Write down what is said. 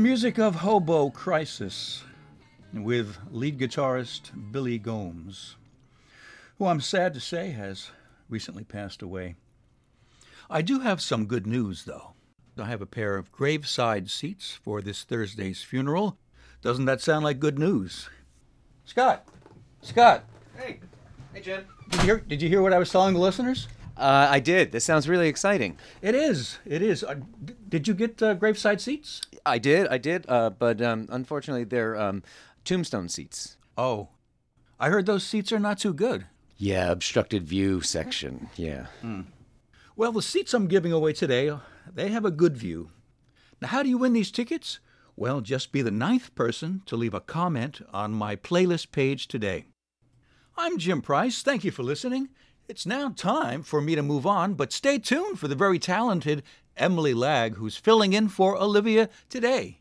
music of Hobo Crisis with lead guitarist Billy Gomes, who I'm sad to say has recently passed away. I do have some good news, though. I have a pair of graveside seats for this Thursday's funeral. Doesn't that sound like good news? Scott! Scott! Hey, hey, Jen. Did you hear, did you hear what I was telling the listeners? Uh, I did. This sounds really exciting. It is. It is. Uh, d- did you get uh, graveside seats? I did. I did. Uh, but um, unfortunately, they're um, tombstone seats. Oh, I heard those seats are not too good. Yeah, obstructed view section. Yeah. Mm. Well, the seats I'm giving away today, they have a good view. Now, how do you win these tickets? Well, just be the ninth person to leave a comment on my playlist page today. I'm Jim Price. Thank you for listening. It's now time for me to move on, but stay tuned for the very talented Emily Lag, who's filling in for Olivia today.